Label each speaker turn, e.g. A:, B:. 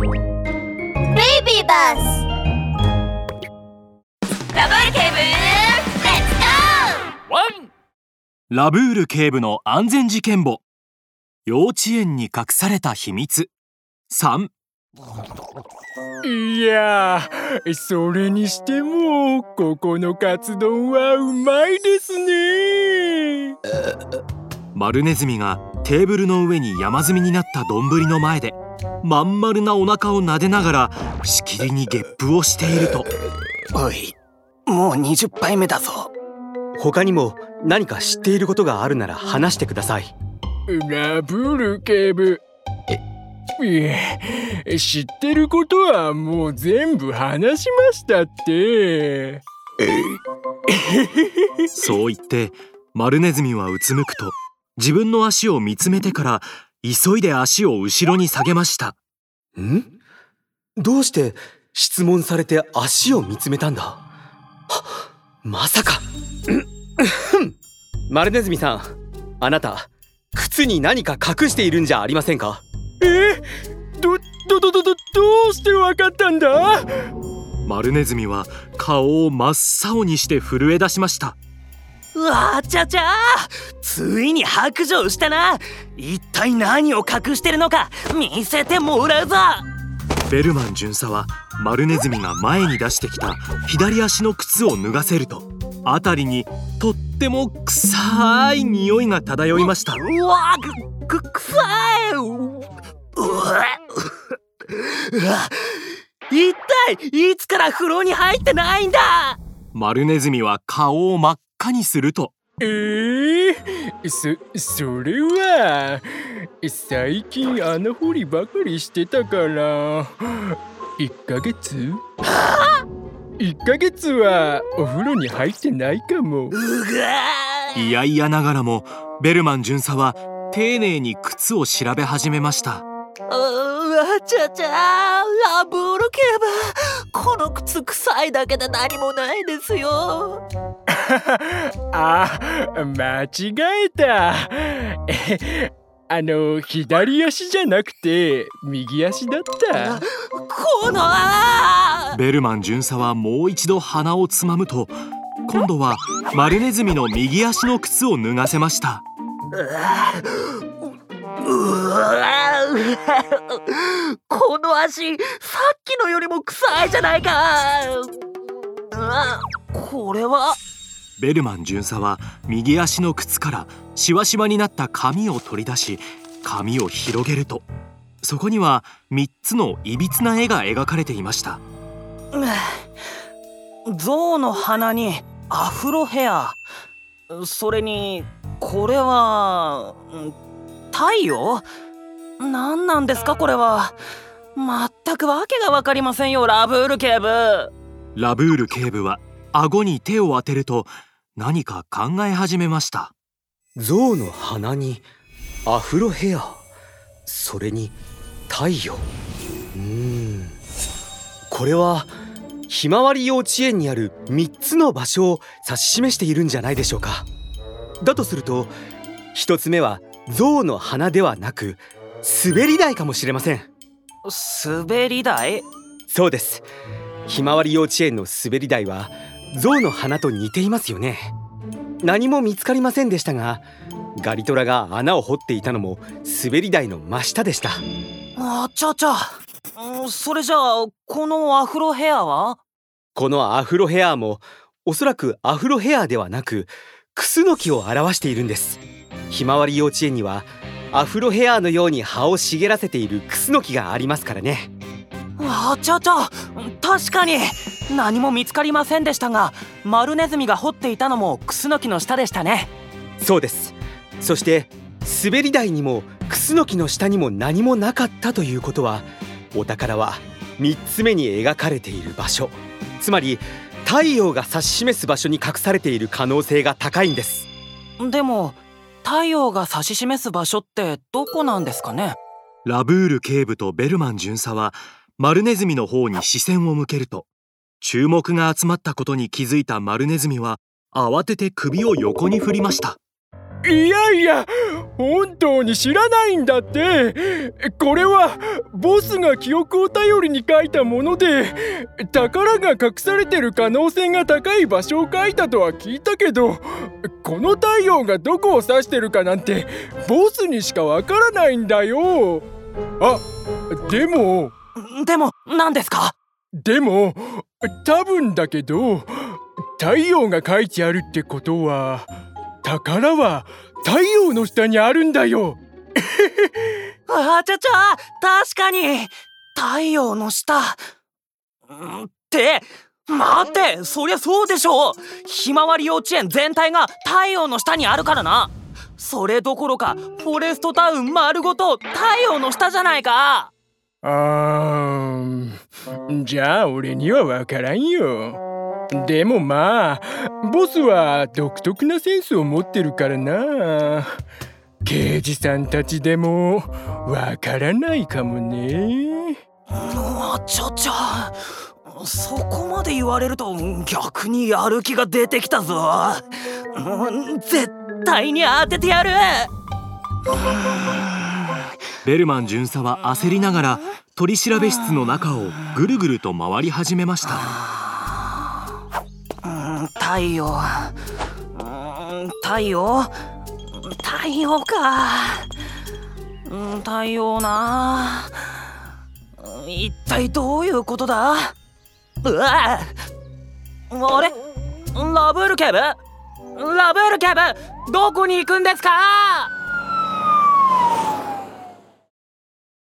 A: ベイビーバスラブール警部レッツゴー
B: ワンラブール警部の安全事件簿。幼稚園に隠された秘密。3
C: いやそれにしてもここのカツ丼はうまいですね。
B: マルネズミがテーブルの上に山積みになった丼の前でまん丸なお腹を撫でながらしきりにゲップをしていると。
D: おいもう20杯目だぞ。
E: 他にも何か知っていることがあるなら話してください。
C: ラブール警部。いえ知ってることはもう全部話しましたって。
B: そう言ってマルネズミはうつむくと自分の足を見つめてから急いで足を後ろに下げました。
E: ん？どうして質問されて足を見つめたんだ？まさか。マルネズミさんあなた靴に何か隠しているんじゃありませんか？
C: え？どどどどどどうしてわかったんだ？
B: マルネズミは顔を真っ青にして震え出しました
D: うわちゃちゃついに白状したな。一体何を隠してるのか見せてもらうぞ。
B: ベルマン巡査はマルネズミが前に出してきた左足の靴を脱がせると辺りにとっても臭い匂いが漂いました。
D: うわくく臭いうわ一体いつから風呂に入ってないんだ
B: マルネズミは顔を真っ赤にすると。
C: えー、そそれは最近穴掘りばかりしてたから。1ヶ月？1ヶ月はお風呂に入ってないかも。
B: いやいやながらもベルマン巡査は丁寧に靴を調べ始めました。
D: うわちゃちゃラブール警部この靴臭いだけで何もないですよ。
C: あ間違えた。あの左足じゃなくて右足だった。
D: この
B: ベルマン巡査はもう一度鼻をつまむと今度はマルネズミの右足の靴を脱がせました
D: この足さっきのよりも臭いじゃないか。これは。
B: ベルマン巡査は右足の靴からしわしわになった紙を取り出し紙を広げると。そこには3つのいびつな絵が描かれていました。
D: 象の鼻にアフロヘア。それにこれは太陽？何なんですかこれは。全くわけが分かりませんよラブール警部。
B: ラブール警部は顎に手を当てると何か考え始めました。
E: 象の鼻にアフロヘア。それに太陽。うーん。これはひまわり幼稚園にある3つの場所を指し示しているんじゃないでしょうか。だとすると1つ目は象の鼻ではなく滑り台かもしれません。
D: 滑り台？
E: そうです。ひまわり幼稚園の滑り台は象の鼻と似ていますよね。何も見つかりませんでしたがガリトラが穴を掘っていたのも滑り台の真下でした。
D: あちゃちゃそれじゃあこのアフロヘアは？
E: このアフロヘアもおそらくアフロヘアではなくクスノキを表しているんです。ひまわり幼稚園にはアフロヘアのように葉を茂らせているクスノキがありますからね。
D: あちゃちゃ確かに。何も見つかりませんでしたがマルネズミが掘っていたのもクスノキの下でしたね。
E: そうです。そして滑り台にもクスノキの下にも何もなかったということはお宝は3つ目に描かれている場所。つまり太陽が指し示す場所に隠されている可能性が高いんです。
D: でも太陽が指し示す場所ってどこなんですかね？
B: ラブール警部とベルマン巡査はマルネズミの方に視線を向けると注目が集まったことに気づいたマルネズミは慌てて首を横に振りました。
C: いやいや本当に知らないんだって。これはボスが記憶を頼りに書いたもので宝が隠されてる可能性が高い場所を書いたとは聞いたけどこの太陽がどこを指してるかなんてボスにしかわからないんだよ。あでも。
B: でも何ですか？
C: でも多分だけど太陽が書いてあるってことは宝は太陽の下にあるんだよ。
B: あちゃちゃ確かに。太陽の下。んって待ってそりゃそうでしょ。うひまわり幼稚園全体が太陽の下にあるからな。それどころかフォレストタウン丸ごと太陽の下じゃないか。
C: あーじゃあ俺には分からんよでもまあボスは独特なセンスを持ってるからな。刑事さんたちでもわからないかもね。
B: あちゃちゃそこまで言われると逆にやる気が出てきたぞ。うん絶対に当ててやる。
F: ベルマン巡査は焦りながら取調室の中をぐるぐると回り始めました。
B: うん太陽。うん太陽？太陽か。うん太陽な。一体どういうことだ？うわ。あれ？ラブール警部？ラブール警部？どこに行くんですか？